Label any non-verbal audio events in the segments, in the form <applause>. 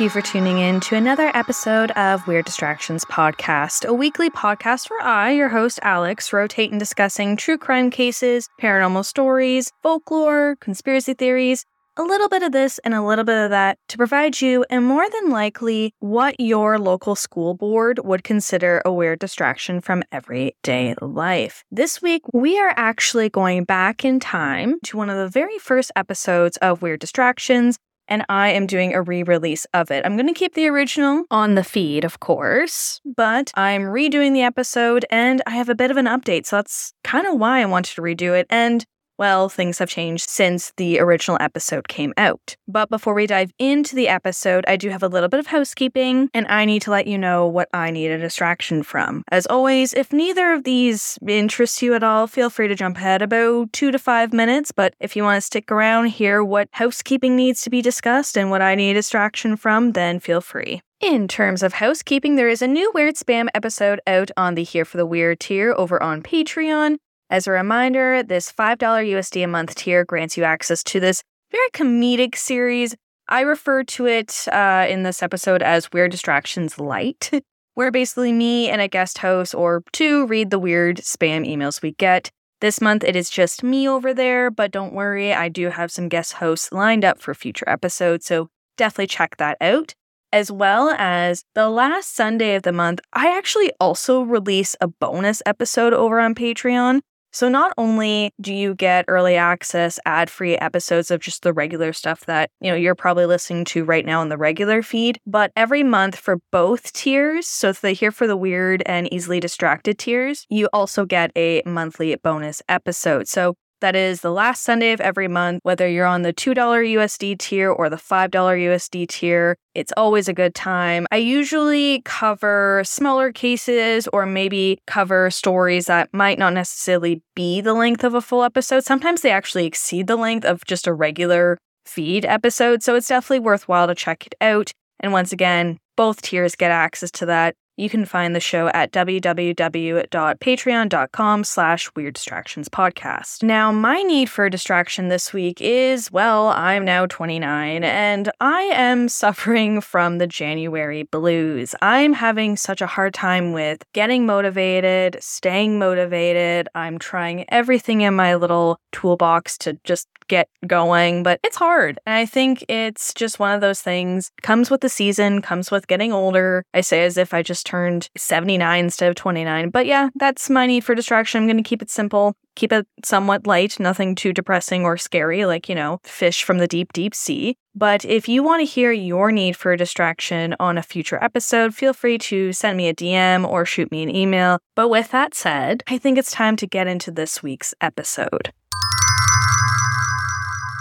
Thank you for tuning in to another episode of Weird Distractions Podcast, a weekly podcast where I, your host Alex, rotate in discussing true crime cases, paranormal stories, folklore, conspiracy theories, a little bit of this and a little bit of that to provide you, and more than likely, what your local school board would consider a weird distraction from everyday life. This week, we are actually going back in time to one of the very first episodes of Weird Distractions and I am doing a re release of it. I'm going to keep the original on the feed, of course, but I'm redoing the episode and I have a bit of an update. So that's kind of why I wanted to redo it. And well, things have changed since the original episode came out. But before we dive into the episode, I do have a little bit of housekeeping, and I need to let you know what I need a distraction from. As always, if neither of these interests you at all, feel free to jump ahead about two to five minutes. But if you want to stick around, hear what housekeeping needs to be discussed and what I need a distraction from, then feel free. In terms of housekeeping, there is a new Weird Spam episode out on the Here for the Weird tier over on Patreon. As a reminder, this $5 USD a month tier grants you access to this very comedic series. I refer to it uh, in this episode as Weird Distractions Light, <laughs> where basically me and a guest host or two read the weird spam emails we get. This month it is just me over there, but don't worry, I do have some guest hosts lined up for future episodes, so definitely check that out as well as the last Sunday of the month, I actually also release a bonus episode over on Patreon. So not only do you get early access ad-free episodes of just the regular stuff that, you know, you're probably listening to right now in the regular feed, but every month for both tiers, so the here for the weird and easily distracted tiers, you also get a monthly bonus episode. So that is the last Sunday of every month, whether you're on the $2 USD tier or the $5 USD tier. It's always a good time. I usually cover smaller cases or maybe cover stories that might not necessarily be the length of a full episode. Sometimes they actually exceed the length of just a regular feed episode. So it's definitely worthwhile to check it out. And once again, both tiers get access to that. You can find the show at www.patreon.com slash weird distractions podcast. Now, my need for a distraction this week is, well, I'm now 29 and I am suffering from the January blues. I'm having such a hard time with getting motivated, staying motivated. I'm trying everything in my little toolbox to just get going, but it's hard. And I think it's just one of those things comes with the season, comes with getting older. I say as if I just turned 79 instead of 29. But yeah, that's my need for distraction. I'm going to keep it simple, keep it somewhat light, nothing too depressing or scary, like, you know, fish from the deep, deep sea. But if you want to hear your need for a distraction on a future episode, feel free to send me a DM or shoot me an email. But with that said, I think it's time to get into this week's episode.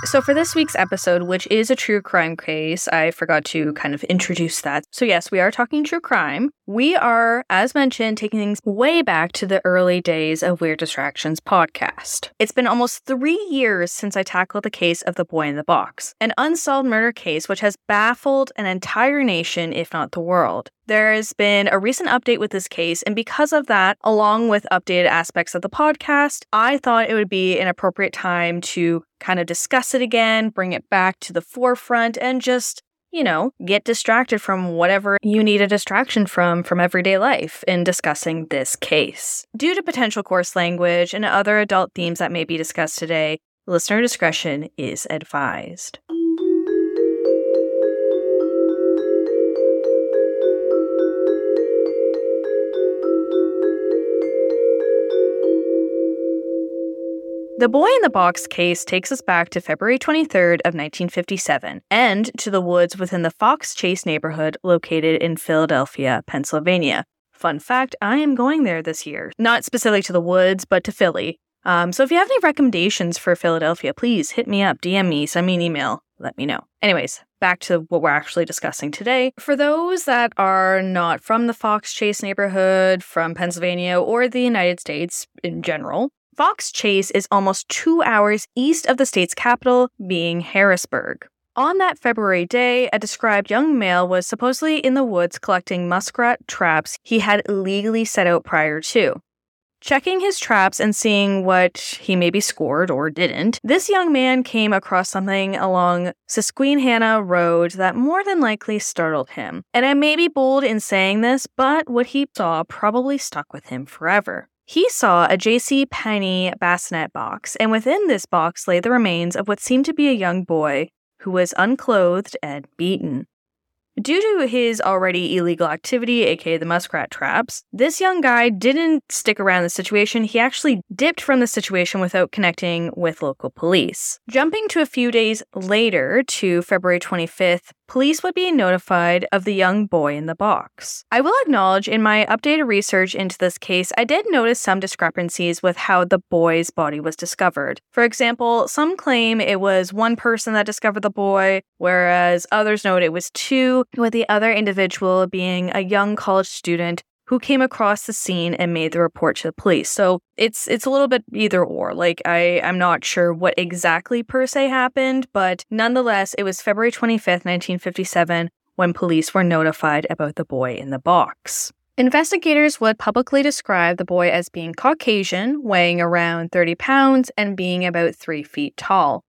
So, for this week's episode, which is a true crime case, I forgot to kind of introduce that. So, yes, we are talking true crime. We are, as mentioned, taking things way back to the early days of Weird Distractions podcast. It's been almost three years since I tackled the case of the boy in the box, an unsolved murder case which has baffled an entire nation, if not the world. There's been a recent update with this case, and because of that, along with updated aspects of the podcast, I thought it would be an appropriate time to kind of discuss it again, bring it back to the forefront, and just you know, get distracted from whatever you need a distraction from from everyday life in discussing this case. Due to potential coarse language and other adult themes that may be discussed today, listener discretion is advised. The Boy in the Box case takes us back to February 23rd of 1957 and to the woods within the Fox Chase neighborhood located in Philadelphia, Pennsylvania. Fun fact, I am going there this year. Not specifically to the woods, but to Philly. Um, so if you have any recommendations for Philadelphia, please hit me up, DM me, send me an email, let me know. Anyways, back to what we're actually discussing today. For those that are not from the Fox Chase neighborhood, from Pennsylvania, or the United States in general, Fox Chase is almost two hours east of the state's capital, being Harrisburg. On that February day, a described young male was supposedly in the woods collecting muskrat traps he had illegally set out prior to. Checking his traps and seeing what he maybe scored or didn't, this young man came across something along Susquehanna Road that more than likely startled him. And I may be bold in saying this, but what he saw probably stuck with him forever. He saw a J.C. Penney bassinet box, and within this box lay the remains of what seemed to be a young boy who was unclothed and beaten. Due to his already illegal activity, aka the muskrat traps, this young guy didn't stick around the situation. He actually dipped from the situation without connecting with local police. Jumping to a few days later to February 25th, police would be notified of the young boy in the box. I will acknowledge in my updated research into this case, I did notice some discrepancies with how the boy's body was discovered. For example, some claim it was one person that discovered the boy, whereas others note it was two, with the other individual being a young college student who came across the scene and made the report to the police. So it's it's a little bit either or. Like I I'm not sure what exactly per se happened, but nonetheless, it was February 25th, 1957 when police were notified about the boy in the box. Investigators would publicly describe the boy as being Caucasian, weighing around 30 pounds, and being about 3 feet tall.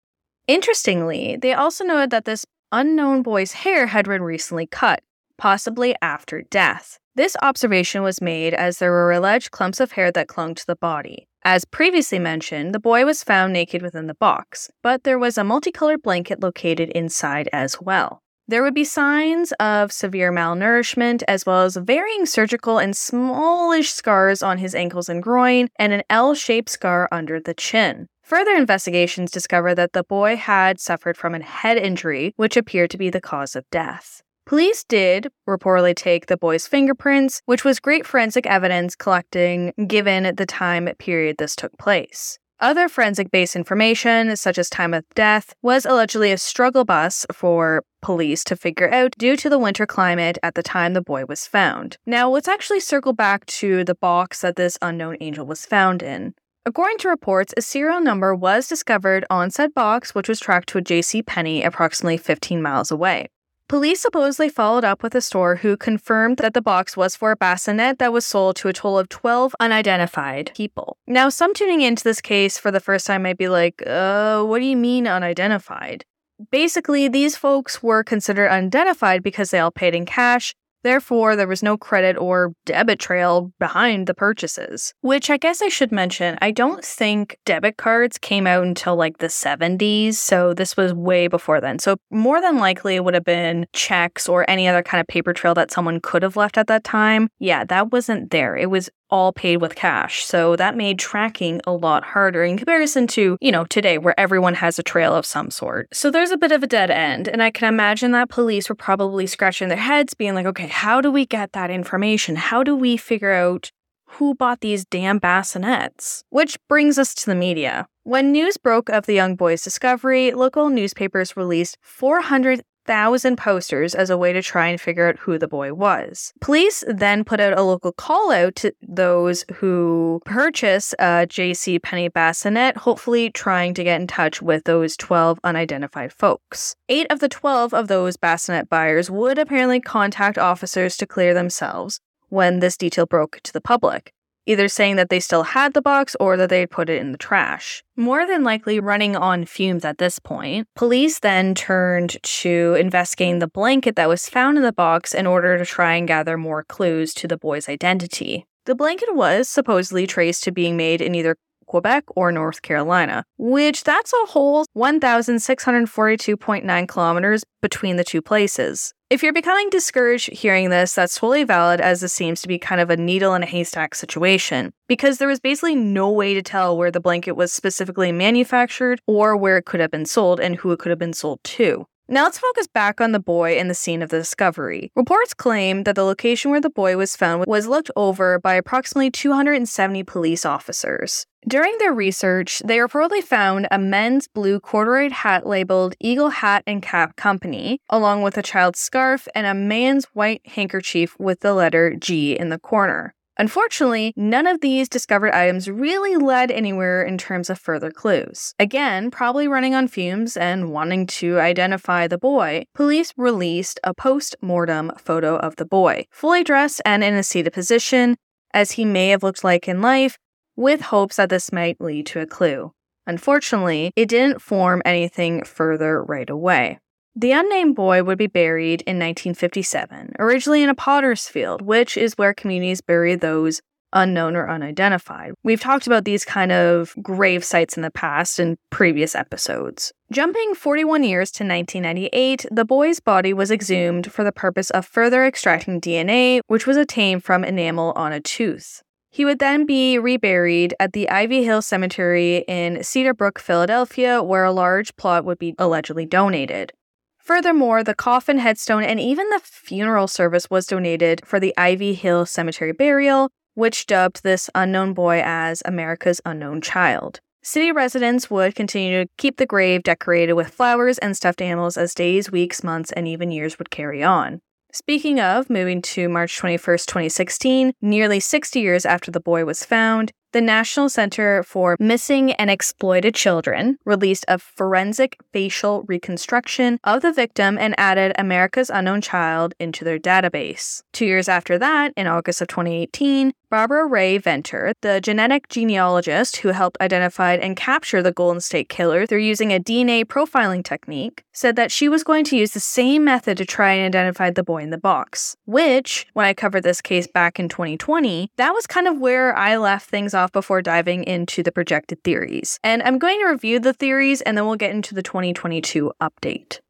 Interestingly, they also noted that this unknown boy's hair had been recently cut, possibly after death. This observation was made as there were alleged clumps of hair that clung to the body. As previously mentioned, the boy was found naked within the box, but there was a multicolored blanket located inside as well. There would be signs of severe malnourishment, as well as varying surgical and smallish scars on his ankles and groin, and an L shaped scar under the chin. Further investigations discovered that the boy had suffered from a head injury, which appeared to be the cause of death. Police did reportedly take the boy's fingerprints, which was great forensic evidence collecting given the time period this took place. Other forensic based information, such as time of death, was allegedly a struggle bus for police to figure out due to the winter climate at the time the boy was found. Now, let's actually circle back to the box that this unknown angel was found in. According to reports, a serial number was discovered on said box, which was tracked to a J.C. Penney approximately 15 miles away. Police supposedly followed up with a store who confirmed that the box was for a bassinet that was sold to a total of 12 unidentified people. Now, some tuning into this case for the first time might be like, uh, what do you mean unidentified? Basically, these folks were considered unidentified because they all paid in cash Therefore, there was no credit or debit trail behind the purchases. Which I guess I should mention, I don't think debit cards came out until like the 70s, so this was way before then. So, more than likely, it would have been checks or any other kind of paper trail that someone could have left at that time. Yeah, that wasn't there. It was all paid with cash. So that made tracking a lot harder in comparison to, you know, today where everyone has a trail of some sort. So there's a bit of a dead end. And I can imagine that police were probably scratching their heads, being like, okay, how do we get that information? How do we figure out who bought these damn bassinets? Which brings us to the media. When news broke of the young boy's discovery, local newspapers released 400 thousand posters as a way to try and figure out who the boy was. Police then put out a local call out to those who purchase a J.C. Penney bassinet, hopefully trying to get in touch with those 12 unidentified folks. Eight of the 12 of those bassinet buyers would apparently contact officers to clear themselves when this detail broke to the public either saying that they still had the box or that they put it in the trash. More than likely running on fumes at this point, police then turned to investigating the blanket that was found in the box in order to try and gather more clues to the boy's identity. The blanket was supposedly traced to being made in either Quebec or North Carolina, which that's a whole 1,642.9 kilometers between the two places. If you're becoming discouraged hearing this, that's totally valid as this seems to be kind of a needle in a haystack situation, because there was basically no way to tell where the blanket was specifically manufactured or where it could have been sold and who it could have been sold to. Now let's focus back on the boy and the scene of the discovery. Reports claim that the location where the boy was found was looked over by approximately 270 police officers. During their research, they reportedly found a men's blue corduroy hat labeled Eagle Hat and Cap Company, along with a child's scarf and a man's white handkerchief with the letter G in the corner. Unfortunately, none of these discovered items really led anywhere in terms of further clues. Again, probably running on fumes and wanting to identify the boy, police released a post mortem photo of the boy, fully dressed and in a seated position, as he may have looked like in life, with hopes that this might lead to a clue. Unfortunately, it didn't form anything further right away. The unnamed boy would be buried in 1957, originally in a potter's field, which is where communities bury those unknown or unidentified. We've talked about these kind of grave sites in the past in previous episodes. Jumping 41 years to 1998, the boy's body was exhumed for the purpose of further extracting DNA, which was obtained from enamel on a tooth. He would then be reburied at the Ivy Hill Cemetery in Cedarbrook, Philadelphia, where a large plot would be allegedly donated. Furthermore, the coffin, headstone, and even the funeral service was donated for the Ivy Hill Cemetery burial, which dubbed this unknown boy as America's unknown child. City residents would continue to keep the grave decorated with flowers and stuffed animals as days, weeks, months, and even years would carry on. Speaking of moving to March 21st, 2016, nearly 60 years after the boy was found, the National Center for Missing and Exploited Children released a forensic facial reconstruction of the victim and added America's Unknown Child into their database. Two years after that, in August of 2018, Barbara Rae-Venter, the genetic genealogist who helped identify and capture the Golden State Killer through using a DNA profiling technique, said that she was going to use the same method to try and identify the boy in the box. Which, when I covered this case back in 2020, that was kind of where I left things off before diving into the projected theories. And I'm going to review the theories and then we'll get into the 2022 update.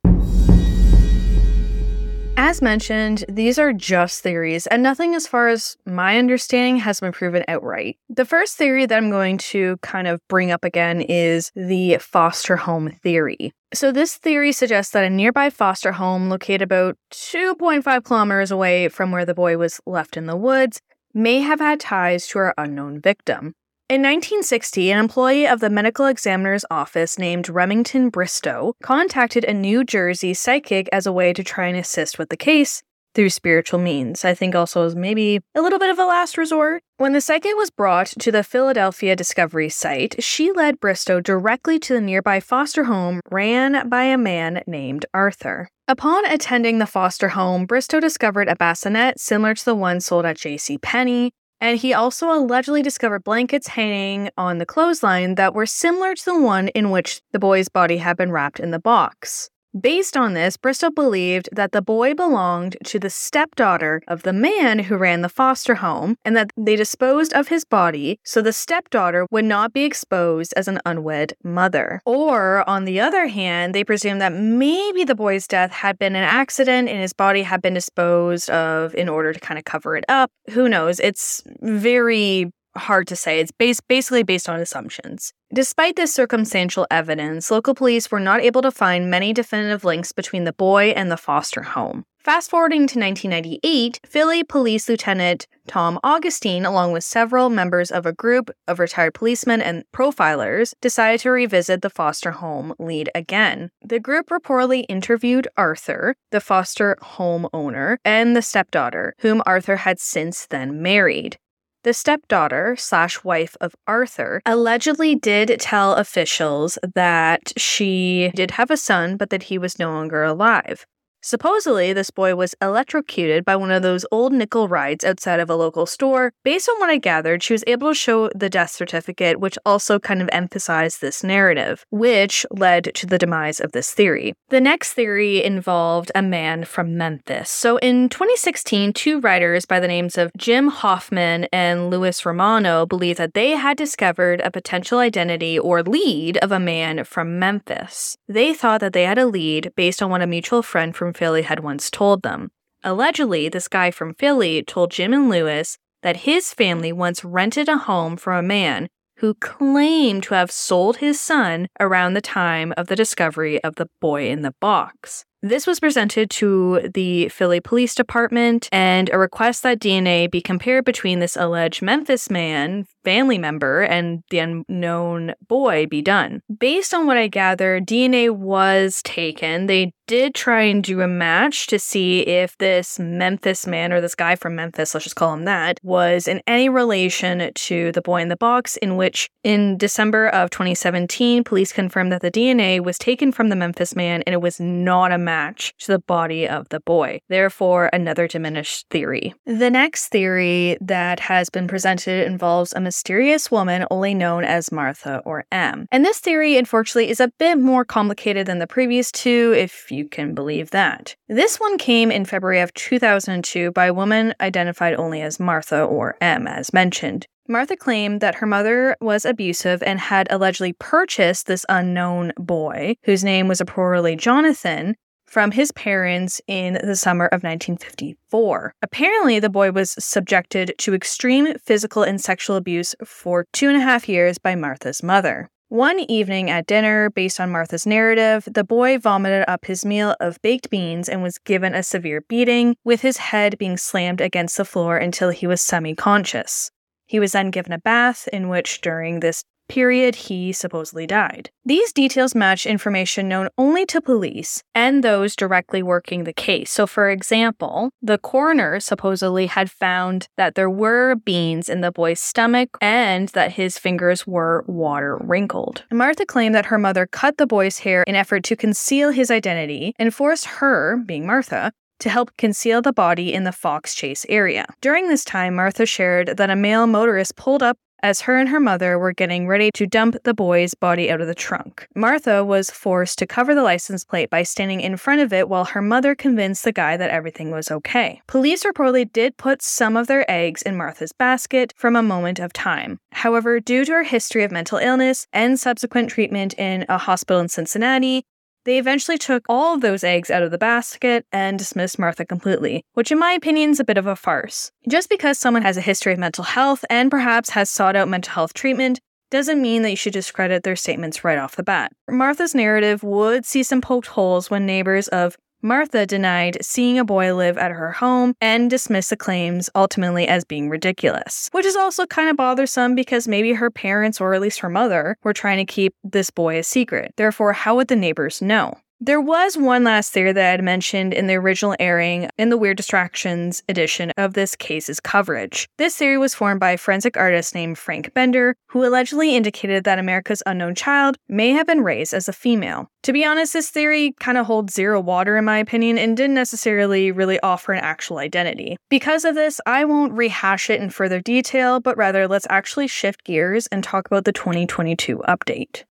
As mentioned, these are just theories, and nothing, as far as my understanding, has been proven outright. The first theory that I'm going to kind of bring up again is the foster home theory. So, this theory suggests that a nearby foster home, located about 2.5 kilometers away from where the boy was left in the woods, may have had ties to our unknown victim. In 1960, an employee of the medical examiner's office named Remington Bristow contacted a New Jersey psychic as a way to try and assist with the case through spiritual means. I think also as maybe a little bit of a last resort. When the psychic was brought to the Philadelphia Discovery site, she led Bristow directly to the nearby foster home ran by a man named Arthur. Upon attending the foster home, Bristow discovered a bassinet similar to the one sold at J.C. Penney, and he also allegedly discovered blankets hanging on the clothesline that were similar to the one in which the boy's body had been wrapped in the box. Based on this, Bristow believed that the boy belonged to the stepdaughter of the man who ran the foster home and that they disposed of his body so the stepdaughter would not be exposed as an unwed mother. Or, on the other hand, they presumed that maybe the boy's death had been an accident and his body had been disposed of in order to kind of cover it up. Who knows? It's very hard to say. It's based, basically based on assumptions. Despite this circumstantial evidence, local police were not able to find many definitive links between the boy and the foster home. Fast forwarding to 1998, Philly Police Lieutenant Tom Augustine, along with several members of a group of retired policemen and profilers, decided to revisit the foster home lead again. The group reportedly interviewed Arthur, the foster home owner, and the stepdaughter, whom Arthur had since then married. The stepdaughter slash wife of Arthur allegedly did tell officials that she did have a son, but that he was no longer alive. Supposedly, this boy was electrocuted by one of those old nickel rides outside of a local store. Based on what I gathered, she was able to show the death certificate, which also kind of emphasized this narrative, which led to the demise of this theory. The next theory involved a man from Memphis. So in 2016, two writers by the names of Jim Hoffman and Louis Romano believed that they had discovered a potential identity or lead of a man from Memphis. They thought that they had a lead based on what a mutual friend from from Philly had once told them. Allegedly, this guy from Philly told Jim and Louis that his family once rented a home from a man who claimed to have sold his son around the time of the discovery of the boy in the box. This was presented to the Philly Police Department, and a request that DNA be compared between this alleged Memphis man, family member, and the unknown boy be done. Based on what I gather, DNA was taken. They did try and do a match to see if this Memphis man, or this guy from Memphis, let's just call him that, was in any relation to the boy in the box, in which in December of 2017, police confirmed that the DNA was taken from the Memphis man and it was not a match to the body of the boy. Therefore, another diminished theory. The next theory that has been presented involves a mysterious woman only known as Martha or M. And this theory, unfortunately, is a bit more complicated than the previous two, if you can believe that. This one came in February of 2002 by a woman identified only as Martha or M, as mentioned. Martha claimed that her mother was abusive and had allegedly purchased this unknown boy, whose name was appropriately Jonathan, from his parents in the summer of 1954. Apparently, the boy was subjected to extreme physical and sexual abuse for two and a half years by Martha's mother. One evening at dinner, based on Martha's narrative, the boy vomited up his meal of baked beans and was given a severe beating, with his head being slammed against the floor until he was semi conscious. He was then given a bath, in which, during this period he supposedly died. These details match information known only to police and those directly working the case. So, for example, the coroner supposedly had found that there were beans in the boy's stomach and that his fingers were water wrinkled. Martha claimed that her mother cut the boy's hair in effort to conceal his identity and forced her, being Martha, to help conceal the body in the Fox Chase area. During this time, Martha shared that a male motorist pulled up as her and her mother were getting ready to dump the boy's body out of the trunk. Martha was forced to cover the license plate by standing in front of it while her mother convinced the guy that everything was okay. Police reportedly did put some of their eggs in Martha's basket from a moment of time. However, due to her history of mental illness and subsequent treatment in a hospital in Cincinnati, they eventually took all of those eggs out of the basket and dismissed Martha completely, which in my opinion is a bit of a farce. Just because someone has a history of mental health and perhaps has sought out mental health treatment doesn't mean that you should discredit their statements right off the bat. Martha's narrative would see some poked holes when neighbors of Martha denied seeing a boy live at her home and dismissed the claims ultimately as being ridiculous, which is also kind of bothersome because maybe her parents, or at least her mother, were trying to keep this boy a secret. Therefore, how would the neighbors know? There was one last theory that I had mentioned in the original airing in the Weird Distractions edition of this case's coverage. This theory was formed by a forensic artist named Frank Bender, who allegedly indicated that America's unknown child may have been raised as a female. To be honest, this theory kind of holds zero water in my opinion and didn't necessarily really offer an actual identity. Because of this, I won't rehash it in further detail, but rather let's actually shift gears and talk about the 2022 update.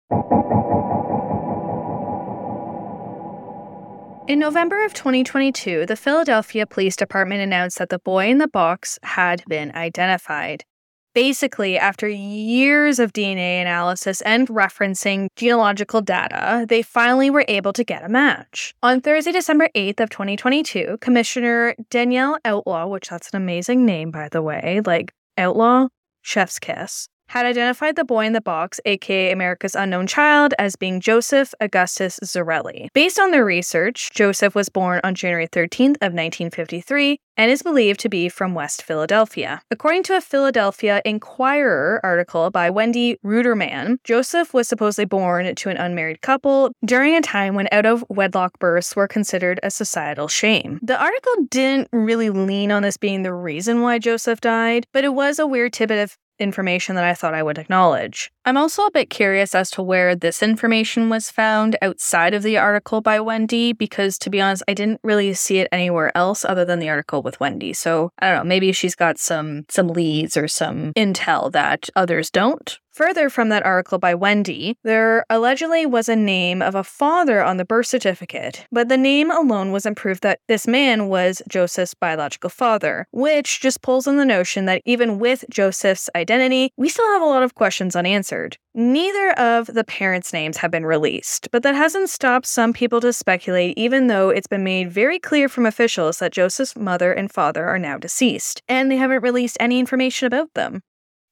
In November of 2022, the Philadelphia Police Department announced that the boy in the box had been identified. Basically, after years of DNA analysis and referencing genealogical data, they finally were able to get a match. On Thursday, December 8th of 2022, Commissioner Danielle Outlaw, which that's an amazing name by the way, like Outlaw, Chef's Kiss, had identified the boy in the box, aka America's Unknown Child, as being Joseph Augustus Zarelli. Based on their research, Joseph was born on January 13th of 1953 and is believed to be from West Philadelphia. According to a Philadelphia Inquirer article by Wendy Ruderman, Joseph was supposedly born to an unmarried couple during a time when out of wedlock births were considered a societal shame. The article didn't really lean on this being the reason why Joseph died, but it was a weird tidbit of information that I thought I would acknowledge. I'm also a bit curious as to where this information was found outside of the article by Wendy, because to be honest, I didn't really see it anywhere else other than the article with Wendy. So I don't know, maybe she's got some some leads or some intel that others don't Further from that article by Wendy, there allegedly was a name of a father on the birth certificate, but the name alone wasn't proof that this man was Joseph's biological father, which just pulls on the notion that even with Joseph's identity, we still have a lot of questions unanswered. Neither of the parents' names have been released, but that hasn't stopped some people to speculate, even though it's been made very clear from officials that Joseph's mother and father are now deceased, and they haven't released any information about them.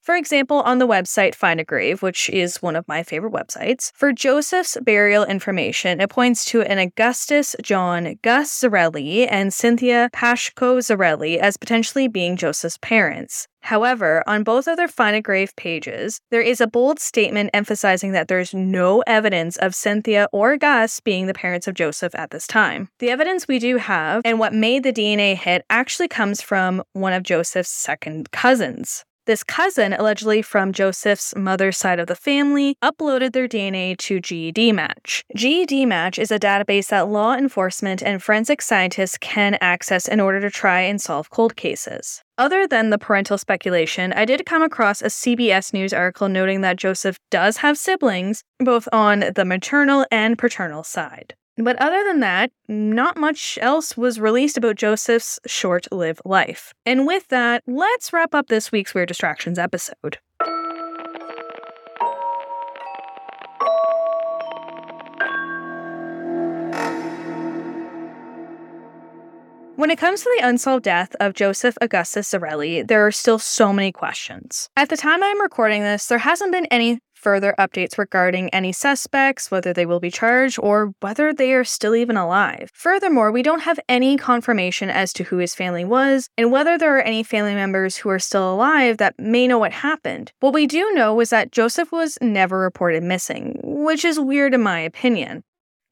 For example, on the website Find a Grave, which is one of my favorite websites, for Joseph's burial information, it points to an Augustus John Gus Zarelli and Cynthia Pashko Zarelli as potentially being Joseph's parents. However, on both of their Find a Grave pages, there is a bold statement emphasizing that there's no evidence of Cynthia or Gus being the parents of Joseph at this time. The evidence we do have and what made the DNA hit actually comes from one of Joseph's second cousins. This cousin, allegedly from Joseph's mother's side of the family, uploaded their DNA to GEDmatch. GED Match is a database that law enforcement and forensic scientists can access in order to try and solve cold cases. Other than the parental speculation, I did come across a CBS News article noting that Joseph does have siblings, both on the maternal and paternal side. But other than that, not much else was released about Joseph's short lived life. And with that, let's wrap up this week's Weird Distractions episode. When it comes to the unsolved death of Joseph Augustus Zarelli, there are still so many questions. At the time I'm recording this, there hasn't been any further updates regarding any suspects, whether they will be charged, or whether they are still even alive. Furthermore, we don't have any confirmation as to who his family was and whether there are any family members who are still alive that may know what happened. What we do know is that Joseph was never reported missing, which is weird in my opinion.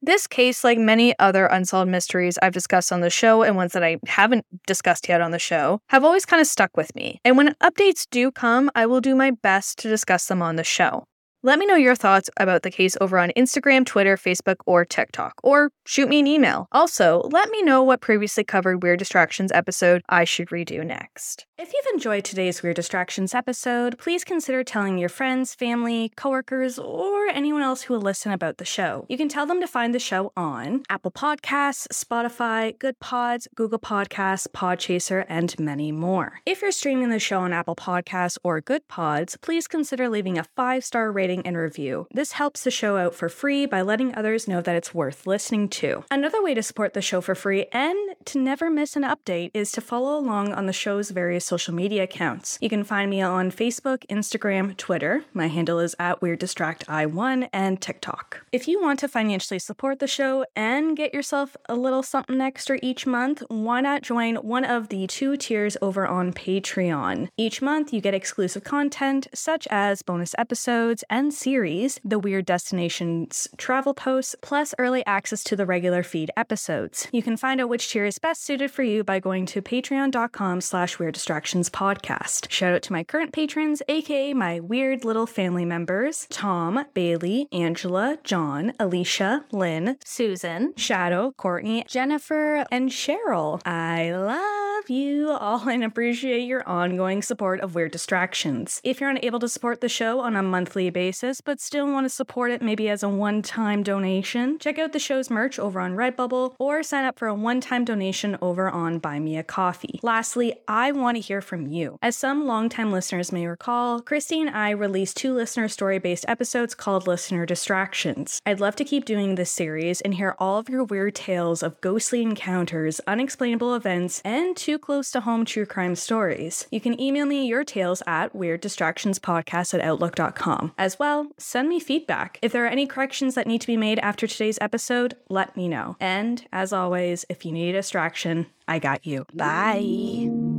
This case, like many other unsolved mysteries I've discussed on the show and ones that I haven't discussed yet on the show, have always kind of stuck with me. And when updates do come, I will do my best to discuss them on the show. Let me know your thoughts about the case over on Instagram, Twitter, Facebook, or TikTok, or shoot me an email. Also, let me know what previously covered Weird Distractions episode I should redo next. If you've enjoyed today's Weird Distractions episode, please consider telling your friends, family, coworkers, or anyone else who will listen about the show. You can tell them to find the show on Apple Podcasts, Spotify, Goodpods, Google Podcasts, Podchaser, and many more. If you're streaming the show on Apple Podcasts or Goodpods, please consider leaving a five star rating rating and review. This helps the show out for free by letting others know that it's worth listening to. Another way to support the show for free and to never miss an update is to follow along on the show's various social media accounts. You can find me on Facebook, Instagram, Twitter. My handle is at Weird Distract I1 and TikTok. If you want to financially support the show and get yourself a little something extra each month, why not join one of the two tiers over on Patreon? Each month you get exclusive content such as bonus episodes and series, the Weird Destinations travel posts, plus early access to the regular feed episodes. You can find out which tier is best suited for you by going to patreon.com slash weird distractions podcast. Shout out to my current patrons, aka my weird little family members, Tom, Bailey, Angela, John, Alicia, Lynn, Susan, Shadow, Courtney, Jennifer, and Cheryl. I love you all and appreciate your ongoing support of Weird Distractions. If you're unable to support the show on a monthly basis, basis, but still want to support it maybe as a one time donation, check out the show's merch over on Redbubble or sign up for a one time donation over on Buy Me a Coffee. Lastly, I want to hear from you. As some longtime listeners may recall, Christy and I released two listener story based episodes called Listener Distractions. I'd love to keep doing this series and hear all of your weird tales of ghostly encounters, unexplainable events, and too close to home true crime stories. You can email me your tales at weirddistractionspodcast at outlook.com. As well, send me feedback. If there are any corrections that need to be made after today's episode, let me know. And as always, if you need a distraction, I got you. Bye.